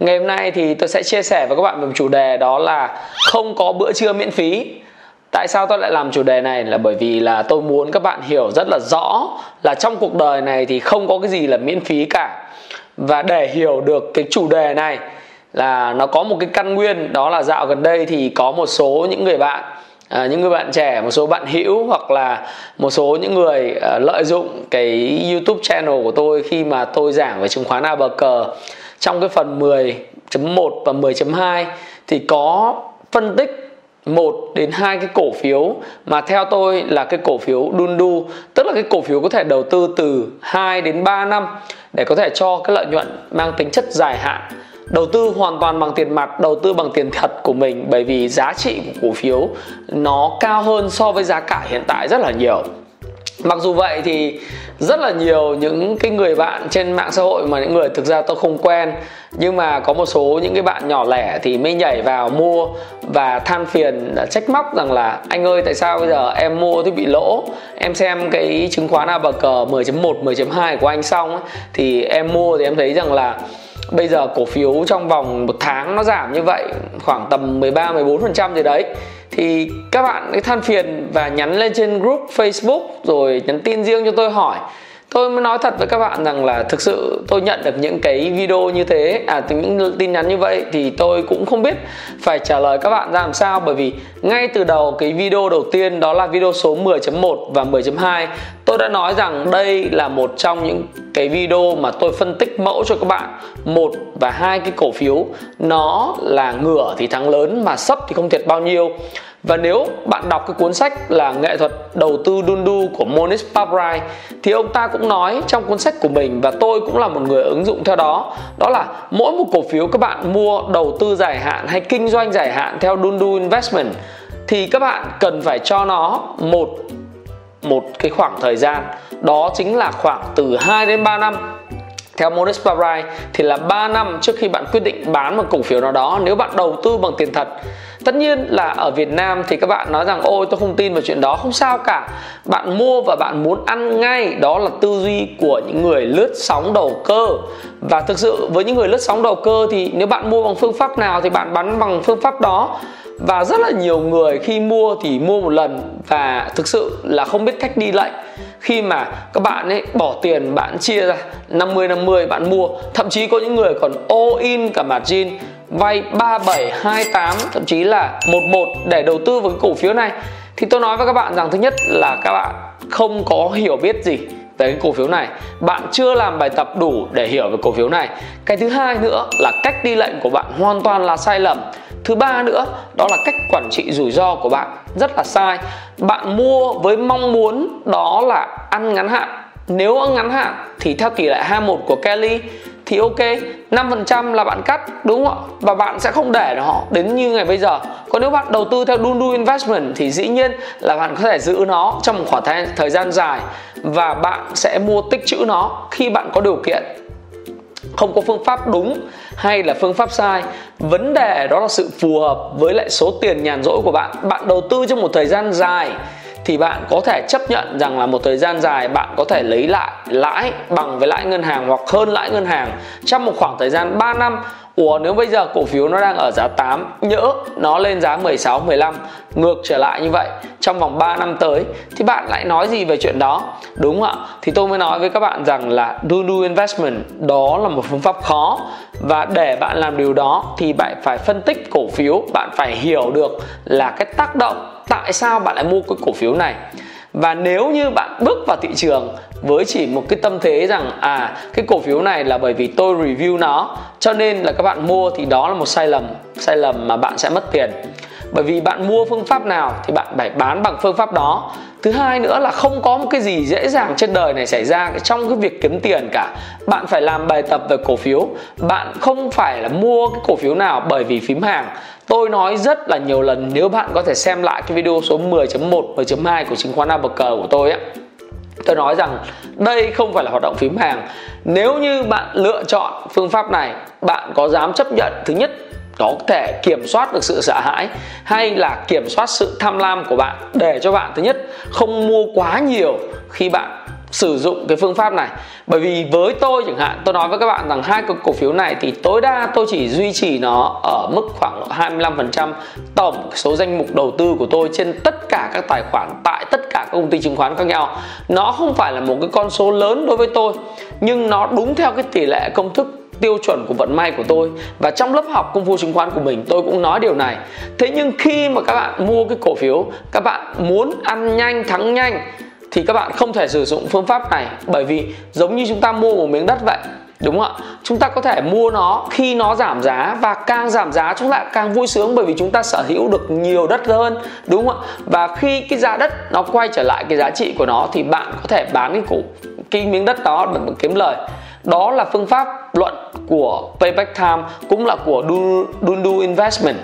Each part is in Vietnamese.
Ngày hôm nay thì tôi sẽ chia sẻ với các bạn về một chủ đề đó là không có bữa trưa miễn phí. Tại sao tôi lại làm chủ đề này là bởi vì là tôi muốn các bạn hiểu rất là rõ là trong cuộc đời này thì không có cái gì là miễn phí cả. Và để hiểu được cái chủ đề này là nó có một cái căn nguyên đó là dạo gần đây thì có một số những người bạn à, những người bạn trẻ một số bạn hữu hoặc là một số những người à, lợi dụng cái youtube channel của tôi khi mà tôi giảng về chứng khoán a bờ cờ trong cái phần 10.1 và 10.2 thì có phân tích một đến hai cái cổ phiếu mà theo tôi là cái cổ phiếu Dundu, tức là cái cổ phiếu có thể đầu tư từ 2 đến 3 năm để có thể cho cái lợi nhuận mang tính chất dài hạn. Đầu tư hoàn toàn bằng tiền mặt, đầu tư bằng tiền thật của mình bởi vì giá trị của cổ phiếu nó cao hơn so với giá cả hiện tại rất là nhiều. Mặc dù vậy thì rất là nhiều những cái người bạn trên mạng xã hội mà những người thực ra tôi không quen nhưng mà có một số những cái bạn nhỏ lẻ thì mới nhảy vào mua và than phiền à, trách móc rằng là anh ơi tại sao bây giờ em mua thì bị lỗ? Em xem cái chứng khoán A bờ cờ 10.1 10.2 của anh xong ấy, thì em mua thì em thấy rằng là bây giờ cổ phiếu trong vòng một tháng nó giảm như vậy, khoảng tầm 13 14 phần trăm gì đấy. Thì các bạn cái than phiền và nhắn lên trên group Facebook rồi nhắn tin riêng cho tôi hỏi. Tôi mới nói thật với các bạn rằng là thực sự tôi nhận được những cái video như thế à từ những tin nhắn như vậy thì tôi cũng không biết phải trả lời các bạn ra làm sao. Bởi vì ngay từ đầu cái video đầu tiên đó là video số 10.1 và 10.2 tôi đã nói rằng đây là một trong những cái video mà tôi phân tích mẫu cho các bạn. Một và hai cái cổ phiếu, nó là ngửa thì thắng lớn mà sấp thì không thiệt bao nhiêu. Và nếu bạn đọc cái cuốn sách là nghệ thuật đầu tư Dundu của Monish Pabrai, thì ông ta cũng nói trong cuốn sách của mình, và tôi cũng là một người ứng dụng theo đó đó là mỗi một cổ phiếu các bạn mua đầu tư dài hạn hay kinh doanh dài hạn theo Dundu Investment, thì các bạn cần phải cho nó một một cái khoảng thời gian. Đó chính là khoảng từ 2 đến 3 năm. Theo Monish Parai thì là 3 năm trước khi bạn quyết định bán một cổ phiếu nào đó nếu bạn đầu tư bằng tiền thật. Tất nhiên là ở Việt Nam thì các bạn nói rằng, ôi, tôi không tin vào chuyện đó. Không sao cả. Bạn mua và bạn muốn ăn ngay, đó là tư duy của những người lướt sóng đầu cơ. Và thực sự với những người lướt sóng đầu cơ thì nếu bạn mua bằng phương pháp nào thì bạn bán bằng phương pháp đó và rất là nhiều người khi mua thì mua một lần và thực sự là không biết cách đi lệnh khi mà các bạn ấy bỏ tiền, bạn chia ra 50 50 bạn mua. Thậm chí có những người còn all in cả margin, vay 3728 thậm chí là 11 để đầu tư vào cái cổ phiếu này. Thì tôi nói với các bạn rằng, thứ nhất là các bạn không có hiểu biết gì về cái cổ phiếu này. Bạn chưa làm bài tập đủ để hiểu về cổ phiếu này. Cái thứ hai nữa là cách đi lệnh của bạn hoàn toàn là sai lầm thứ ba nữa đó là cách quản trị rủi ro của bạn. Rất là sai. Bạn mua với mong muốn đó là ăn ngắn hạn. Nếu ăn ngắn hạn thì theo tỷ lệ 21 của Kelly thì ok 5% là bạn cắt đúng không ạ? Và bạn sẽ không để nó đến như ngày bây giờ. Còn nếu bạn đầu tư theo Dundu Investment thì dĩ nhiên là bạn có thể giữ nó trong một khoảng thời, thời gian dài và bạn sẽ mua tích trữ nó khi bạn có điều kiện không có phương pháp đúng hay là phương pháp sai. Vấn đề đó là sự phù hợp với lại số tiền nhàn rỗi của bạn. Bạn đầu tư trong một thời gian dài thì bạn có thể chấp nhận rằng là một thời gian dài bạn có thể lấy lại lãi bằng với lãi ngân hàng hoặc hơn lãi ngân hàng trong một khoảng thời gian 3 năm. Ủa nếu bây giờ cổ phiếu nó đang ở giá 8 Nhỡ nó lên giá 16, 15 Ngược trở lại như vậy Trong vòng 3 năm tới Thì bạn lại nói gì về chuyện đó? Đúng không ạ? Thì tôi mới nói với các bạn rằng là Do do investment Đó là một phương pháp khó. Và để bạn làm điều đó Thì bạn phải phân tích cổ phiếu Bạn phải hiểu được là cái tác động Tại sao bạn lại mua cái cổ phiếu này? Và nếu như bạn bước vào thị trường với chỉ một cái tâm thế rằng à cái cổ phiếu này là bởi vì tôi review nó, cho nên là các bạn mua thì đó là một sai lầm sai lầm mà bạn sẽ mất tiền bởi vì bạn mua phương pháp nào thì bạn phải bán bằng phương pháp đó. Thứ hai nữa là không có một cái gì dễ dàng trên đời này xảy ra trong cái việc kiếm tiền cả. Bạn phải làm bài tập về cổ phiếu. Bạn không phải là mua cái cổ phiếu nào bởi vì phím hàng. Tôi nói rất là nhiều lần, nếu bạn có thể xem lại cái video số 10.1 10.2 của chứng khoán cờ của tôi á, tôi nói rằng đây không phải là hoạt động phím hàng. Nếu như bạn lựa chọn phương pháp này, bạn có dám chấp nhận thứ nhất có thể kiểm soát được sự sợ hãi hay là kiểm soát sự tham lam của bạn. Để cho bạn, thứ nhất, không mua quá nhiều khi bạn sử dụng cái phương pháp này. Bởi vì với tôi chẳng hạn, tôi nói với các bạn rằng hai cái cổ phiếu này thì tối đa tôi chỉ duy trì nó ở mức khoảng 25% tổng số danh mục đầu tư của tôi trên tất cả các tài khoản, tại tất cả các công ty chứng khoán khác nhau. Nó không phải là một cái con số lớn đối với tôi, nhưng nó đúng theo cái tỷ lệ công thức tiêu chuẩn của vận may của tôi. Và trong lớp học công phu chứng khoán của mình, tôi cũng nói điều này. Thế nhưng khi mà các bạn mua cái cổ phiếu, các bạn muốn ăn nhanh, thắng nhanh, thì các bạn không thể sử dụng phương pháp này. Bởi vì giống như chúng ta mua một miếng đất vậy, đúng không ạ? Chúng ta có thể mua nó khi nó giảm giá và càng giảm giá chúng ta càng vui sướng bởi vì chúng ta sở hữu được nhiều đất hơn, đúng không ạ? Và khi cái giá đất nó quay trở lại cái giá trị của nó thì bạn có thể bán cái cổ, cái miếng đất đó để kiếm lời. Đó là phương pháp luận của payback time cũng là của Dundu Investment.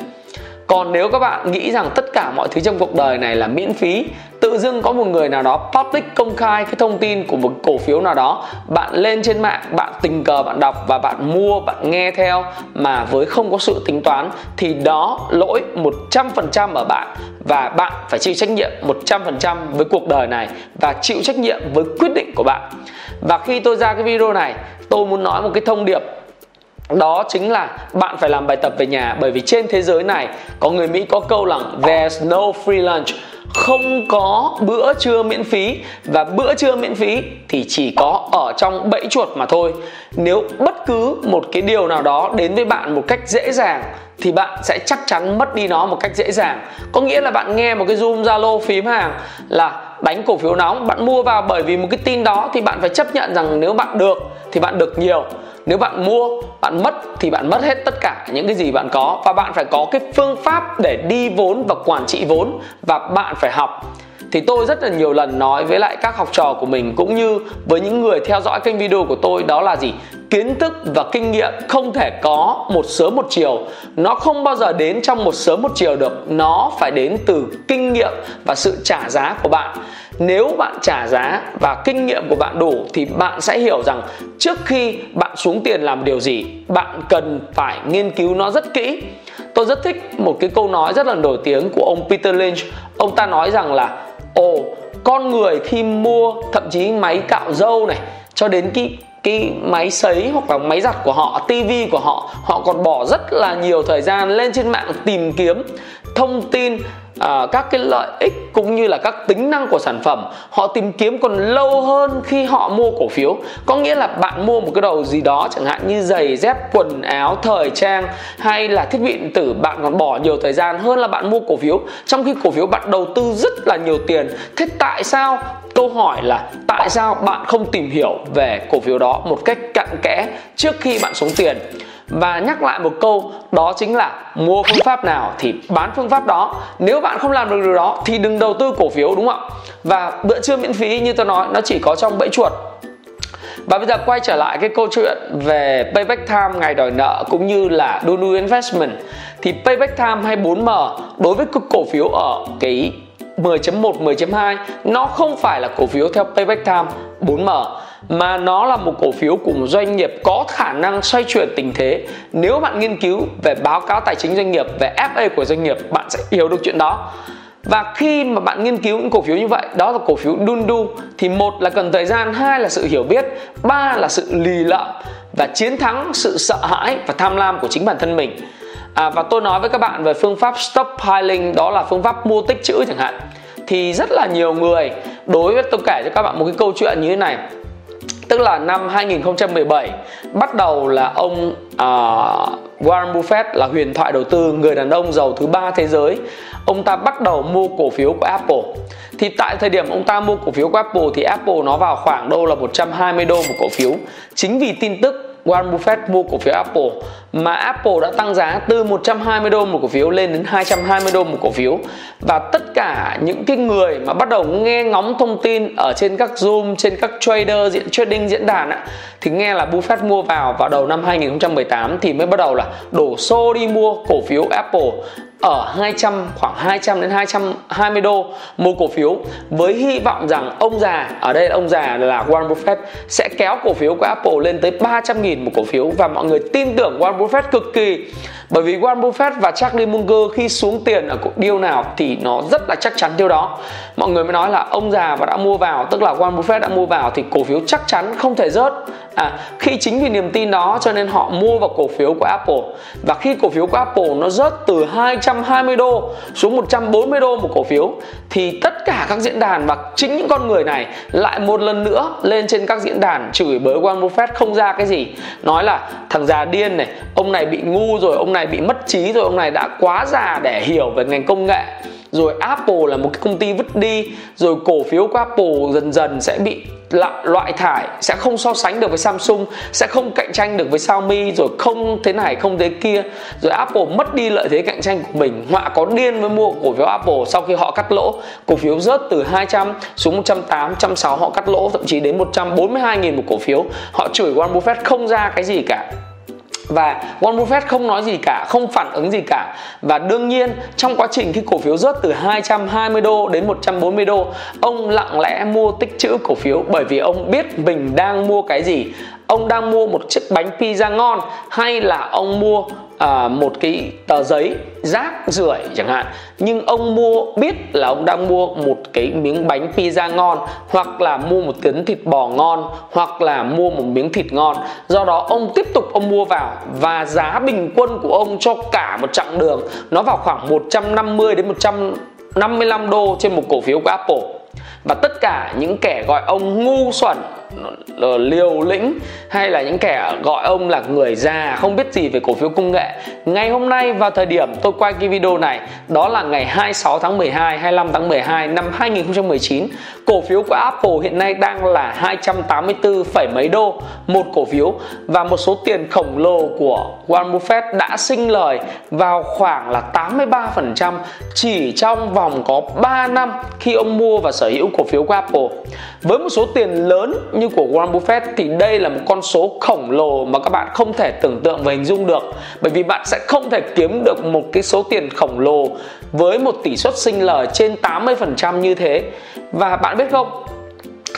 Còn nếu các bạn nghĩ rằng tất cả mọi thứ trong cuộc đời này là miễn phí, tự dưng có một người nào đó public công khai cái thông tin của một cổ phiếu nào đó, bạn lên trên mạng, bạn tình cờ, bạn đọc và bạn mua, bạn nghe theo mà với không có sự tính toán thì đó lỗi 100% ở bạn và bạn phải chịu trách nhiệm 100% với cuộc đời này và chịu trách nhiệm với quyết định của bạn. Và khi tôi ra cái video này, tôi muốn nói một cái thông điệp đó chính là bạn phải làm bài tập về nhà, bởi vì trên thế giới này có người Mỹ có câu là there's no free lunch không có bữa trưa miễn phí, và bữa trưa miễn phí thì chỉ có ở trong bẫy chuột mà thôi. Nếu bất cứ một cái điều nào đó đến với bạn một cách dễ dàng, thì bạn sẽ chắc chắn mất đi nó một cách dễ dàng. Có nghĩa là bạn nghe một cái zoom zalo phím hàng là đánh cổ phiếu nóng bạn mua vào bởi vì một cái tin đó thì bạn phải chấp nhận rằng nếu bạn được thì bạn được nhiều nếu bạn mua, bạn mất thì bạn mất hết tất cả những cái gì bạn có. Và bạn phải có cái phương pháp để đi vốn và quản trị vốn và bạn phải học thì tôi rất là nhiều lần nói với lại các học trò của mình cũng như với những người theo dõi kênh video của tôi, đó là gì? Kiến thức và kinh nghiệm không thể có một sớm một chiều. Nó không bao giờ đến trong một sớm một chiều được. Nó phải đến từ kinh nghiệm và sự trả giá của bạn. Nếu bạn trả giá và kinh nghiệm của bạn đủ, thì bạn sẽ hiểu rằng trước khi bạn xuống tiền làm điều gì, bạn cần phải nghiên cứu nó rất kỹ. Tôi rất thích một cái câu nói rất là nổi tiếng của ông Peter Lynch. Ông ta nói rằng là con người khi mua thậm chí máy cạo râu này cho đến cái cái máy sấy hoặc là máy giặt của họ, tivi của họ, họ còn bỏ rất là nhiều thời gian lên trên mạng tìm kiếm thông tin à, các cái lợi ích cũng như là các tính năng của sản phẩm họ tìm kiếm còn lâu hơn khi họ mua cổ phiếu. Có nghĩa là bạn mua một cái đầu gì đó chẳng hạn như giày dép quần áo thời trang hay là thiết bị điện tử bạn còn bỏ nhiều thời gian hơn là bạn mua cổ phiếu. Trong khi cổ phiếu bạn đầu tư rất là nhiều tiền. Thế tại sao? Câu hỏi là tại sao bạn không tìm hiểu về cổ phiếu đó một cách cặn kẽ trước khi bạn xuống tiền? Và nhắc lại một câu đó chính là mua phương pháp nào thì bán phương pháp đó. Nếu bạn không làm được điều đó thì đừng đầu tư cổ phiếu đúng không ạ? Và bữa trưa miễn phí như tôi nói nó chỉ có trong bẫy chuột. Và bây giờ quay trở lại cái câu chuyện về payback time ngày đòi nợ cũng như là Dunu investment. Thì payback time hay 4M đối với cổ phiếu ở cái 10.1, 10.2 nó không phải là cổ phiếu theo payback time 4M mà nó là một cổ phiếu của một doanh nghiệp có khả năng xoay chuyển tình thế. Nếu bạn nghiên cứu về báo cáo tài chính doanh nghiệp về FA của doanh nghiệp bạn sẽ hiểu được chuyện đó. Và khi mà bạn nghiên cứu những cổ phiếu như vậy đó là cổ phiếu Dundu thì một là cần thời gian hai là sự hiểu biết ba là sự lì lợm và chiến thắng sự sợ hãi và tham lam của chính bản thân mình. À, và tôi nói với các bạn về phương pháp stop piling đó là phương pháp mua tích trữ chẳng hạn. Thì rất là nhiều người đối với tôi kể cho các bạn một cái câu chuyện như thế này tức là năm 2017 bắt đầu là ông uh, Warren Buffett là huyền thoại đầu tư người đàn ông giàu thứ ba thế giới. Ông ta bắt đầu mua cổ phiếu của Apple. Thì tại thời điểm ông ta mua cổ phiếu của Apple thì Apple nó vào khoảng đô là 120 đô một cổ phiếu. Chính vì tin tức Warren Buffett mua cổ phiếu Apple mà Apple đã tăng giá từ 120 đô một cổ phiếu lên đến 220 đô một cổ phiếu. Và tất cả những cái người mà bắt đầu nghe ngóng thông tin ở trên các Zoom, trên các trader diễn trading diễn đàn á, thì nghe là Buffett mua vào vào đầu năm 2018 thì mới bắt đầu là đổ xô đi mua cổ phiếu Apple ở 200 khoảng 200 đến 220 đô một cổ phiếu với hy vọng rằng ông già ở đây ông già là Warren Buffett sẽ kéo cổ phiếu của Apple lên tới 300 nghìn một cổ phiếu. Và mọi người tin tưởng Warren Buffett cực kỳ bởi vì Warren Buffett và Charlie Munger khi xuống tiền ở cuộc điều nào thì nó rất là chắc chắn điều đó. Mọi người mới nói là ông già và đã mua vào tức là Warren Buffett đã mua vào thì cổ phiếu chắc chắn không thể rớt. À, khi chính vì niềm tin đó cho nên họ mua vào cổ phiếu của Apple. Và khi cổ phiếu của Apple nó rớt từ 220 đô xuống 140 đô một cổ phiếu thì tất cả các diễn đàn và chính những con người này lại một lần nữa lên trên các diễn đàn chửi bới Warren Buffett không ra cái gì. Nói là thằng già điên này ông này bị ngu rồi ông này bị mất trí rồi ông này đã quá già để hiểu về ngành công nghệ rồi Apple là một cái công ty vứt đi, rồi cổ phiếu của Apple dần dần sẽ bị loại thải, sẽ không so sánh được với Samsung, sẽ không cạnh tranh được với Xiaomi, rồi không thế này, không thế kia. Rồi Apple mất đi lợi thế cạnh tranh của mình, họa có điên với mua cổ phiếu Apple sau khi họ cắt lỗ. Cổ phiếu rớt từ 200 xuống 180 160 họ cắt lỗ, thậm chí đến 142 nghìn một cổ phiếu. Họ chửi Warren Buffett không ra cái gì cả và Warren Buffett không nói gì cả, không phản ứng gì cả. Và đương nhiên trong quá trình khi cổ phiếu rớt từ 220 đô đến 140 đô ông lặng lẽ mua tích trữ cổ phiếu bởi vì ông biết mình đang mua cái gì ông đang mua một chiếc bánh pizza ngon hay là ông mua à, một cái tờ giấy rác rưởi chẳng hạn. Nhưng ông mua biết là ông đang mua một cái miếng bánh pizza ngon hoặc là mua một tấn thịt bò ngon hoặc là mua một miếng thịt ngon. Do đó ông tiếp tục ông mua vào và giá bình quân của ông cho cả một chặng đường nó vào khoảng 150 đến 155 đô trên một cổ phiếu của Apple. Và tất cả những kẻ gọi ông ngu xuẩn liều lĩnh hay là những kẻ gọi ông là người già không biết gì về cổ phiếu công nghệ. Ngày hôm nay vào thời điểm tôi quay cái video này đó là ngày 26 tháng 12 25 tháng 12 năm 2019 cổ phiếu của Apple hiện nay đang là 284, mấy đô một cổ phiếu và một số tiền khổng lồ của Warren Buffett đã sinh lời vào khoảng là 83% chỉ trong vòng có 3 năm khi ông mua và sở hữu cổ phiếu của Apple. Với một số tiền lớn như của Warren Buffett thì đây là một con số khổng lồ mà các bạn không thể tưởng tượng và hình dung được. Bởi vì bạn sẽ không thể kiếm được một cái số tiền khổng lồ với một tỷ suất sinh lời trên 80% như thế. Và bạn biết không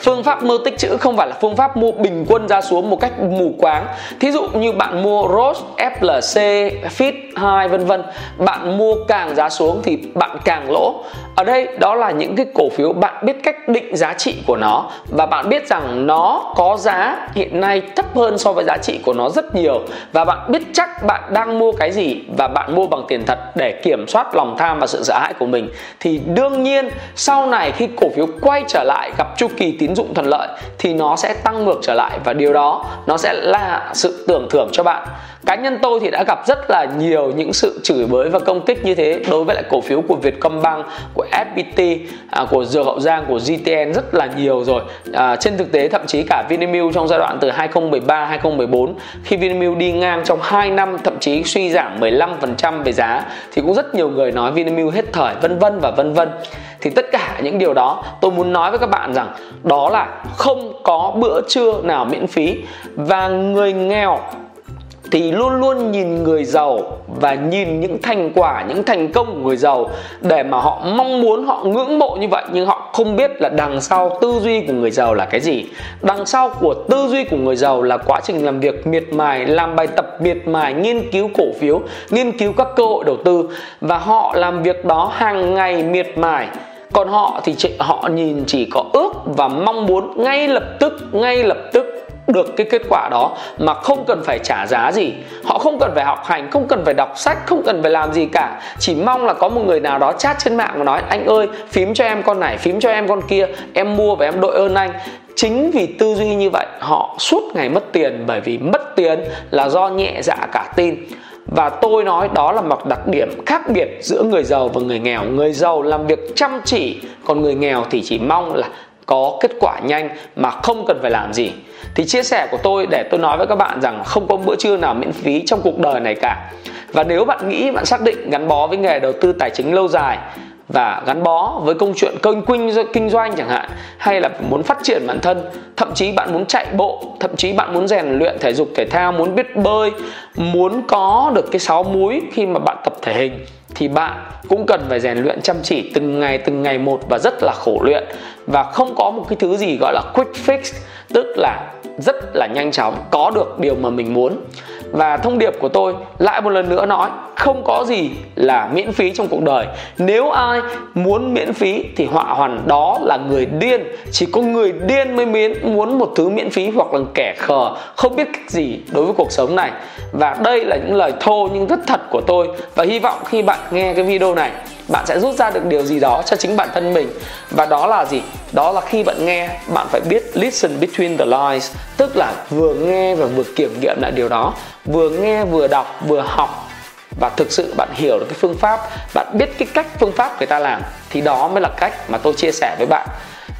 phương pháp mua tích chữ không phải là phương pháp mua bình quân ra xuống một cách mù quáng. Thí dụ như bạn mua Rose, FLC, Fit 2 vân vân. Bạn mua càng giá xuống thì bạn càng lỗ. Ở đây đó là những cái cổ phiếu bạn biết cách định giá trị của nó. Và bạn biết rằng nó có giá hiện nay thấp hơn so với giá trị của nó rất nhiều. Và bạn biết chắc bạn đang mua cái gì và bạn mua bằng tiền thật để kiểm soát lòng tham và sự sợ hãi của mình. Thì đương nhiên sau này khi cổ phiếu quay trở lại gặp chu kỳ tín dụng thuận lợi thì nó sẽ tăng ngược trở lại và điều đó nó sẽ là sự tưởng thưởng cho bạn cá nhân tôi thì đã gặp rất là nhiều những sự chửi bới và công kích như thế đối với lại cổ phiếu của Vietcombank của FPT à, của Dược Hậu Giang của GTN rất là nhiều rồi. À, trên thực tế thậm chí cả Vinamilk trong giai đoạn từ 2013 2014 khi Vinamilk đi ngang trong 2 năm thậm chí suy giảm 15% về giá thì cũng rất nhiều người nói Vinamilk hết thời vân vân và vân vân. Thì tất cả những điều đó tôi muốn nói với các bạn rằng đó là không có bữa trưa nào miễn phí và người nghèo thì luôn luôn nhìn người giàu và nhìn những thành quả những thành công của người giàu để mà họ mong muốn họ ngưỡng mộ như vậy. Nhưng họ không biết là đằng sau tư duy của người giàu là cái gì. Đằng sau của tư duy của người giàu là quá trình làm việc miệt mài làm bài tập miệt mài nghiên cứu cổ phiếu nghiên cứu các cơ hội đầu tư. Và họ làm việc đó hàng ngày miệt mài. Còn họ thì chị, họ nhìn chỉ có ước và mong muốn ngay lập tức ngay lập tức được cái kết quả đó mà không cần phải trả giá gì. Họ không cần phải học hành, không cần phải đọc sách, không cần phải làm gì cả. Chỉ mong là có một người nào đó chat trên mạng và nói, anh ơi, phím cho em con này, phím cho em con kia, em mua và em đội ơn anh. Chính vì tư duy như vậy, họ suốt ngày mất tiền, bởi vì mất tiền là do nhẹ dạ cả tin. Và tôi nói đó là một đặc điểm khác biệt giữa người giàu và người nghèo. Người giàu làm việc chăm chỉ, còn người nghèo thì chỉ mong là có kết quả nhanh mà không cần phải làm gì thì chia sẻ của tôi để tôi nói với các bạn rằng không có bữa trưa nào miễn phí trong cuộc đời này cả. Và nếu bạn nghĩ bạn xác định gắn bó với nghề đầu tư tài chính lâu dài và gắn bó với công chuyện kênh kinh kinh doanh chẳng hạn, hay là muốn phát triển bản thân, thậm chí bạn muốn chạy bộ, thậm chí bạn muốn rèn luyện thể dục thể thao, muốn biết bơi, muốn có được cái sáu múi khi mà bạn tập thể hình, thì bạn cũng cần phải rèn luyện chăm chỉ từng ngày từng ngày một và rất là khổ luyện. Và không có một cái thứ gì gọi là quick fix, tức là rất là nhanh chóng, có được điều mà mình muốn. Và thông điệp của tôi lại một lần nữa nói, không có gì là miễn phí trong cuộc đời. Nếu ai muốn miễn phí thì họa hoàn đó là người điên. Chỉ có người điên mới miễn, muốn một thứ miễn phí hoặc là kẻ khờ, không biết cách gì đối với cuộc sống này. Và đây là những lời thô, nhưng rất thật của tôi. Và hy vọng khi bạn nghe cái video này bạn sẽ rút ra được điều gì đó cho chính bản thân mình. Và đó là gì? Đó là khi bạn nghe, bạn phải biết listen between the lines, tức là vừa nghe và vừa kiểm nghiệm lại điều đó. Vừa nghe, vừa đọc, vừa học. Và thực sự bạn hiểu được cái phương pháp, bạn biết cái cách phương pháp người ta làm, thì đó mới là cách mà tôi chia sẻ với bạn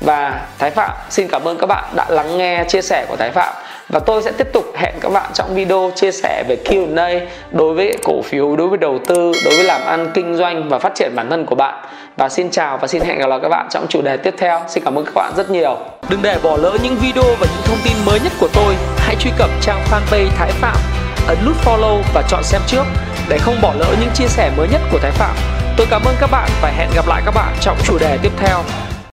và Thái Phạm xin cảm ơn các bạn đã lắng nghe chia sẻ của Thái Phạm và tôi sẽ tiếp tục hẹn các bạn trong video chia sẻ về Q&A đối với cổ phiếu, đối với đầu tư, đối với làm ăn, kinh doanh và phát triển bản thân của bạn. Và xin chào và xin hẹn gặp lại các bạn trong chủ đề tiếp theo. Xin cảm ơn các bạn rất nhiều. Đừng để bỏ lỡ những video và những thông tin mới nhất của tôi. Hãy truy cập trang fanpage Thái Phạm, ấn nút follow và chọn xem trước để không bỏ lỡ những chia sẻ mới nhất của Thái Phạm. Tôi cảm ơn các bạn và hẹn gặp lại các bạn trong chủ đề tiếp theo.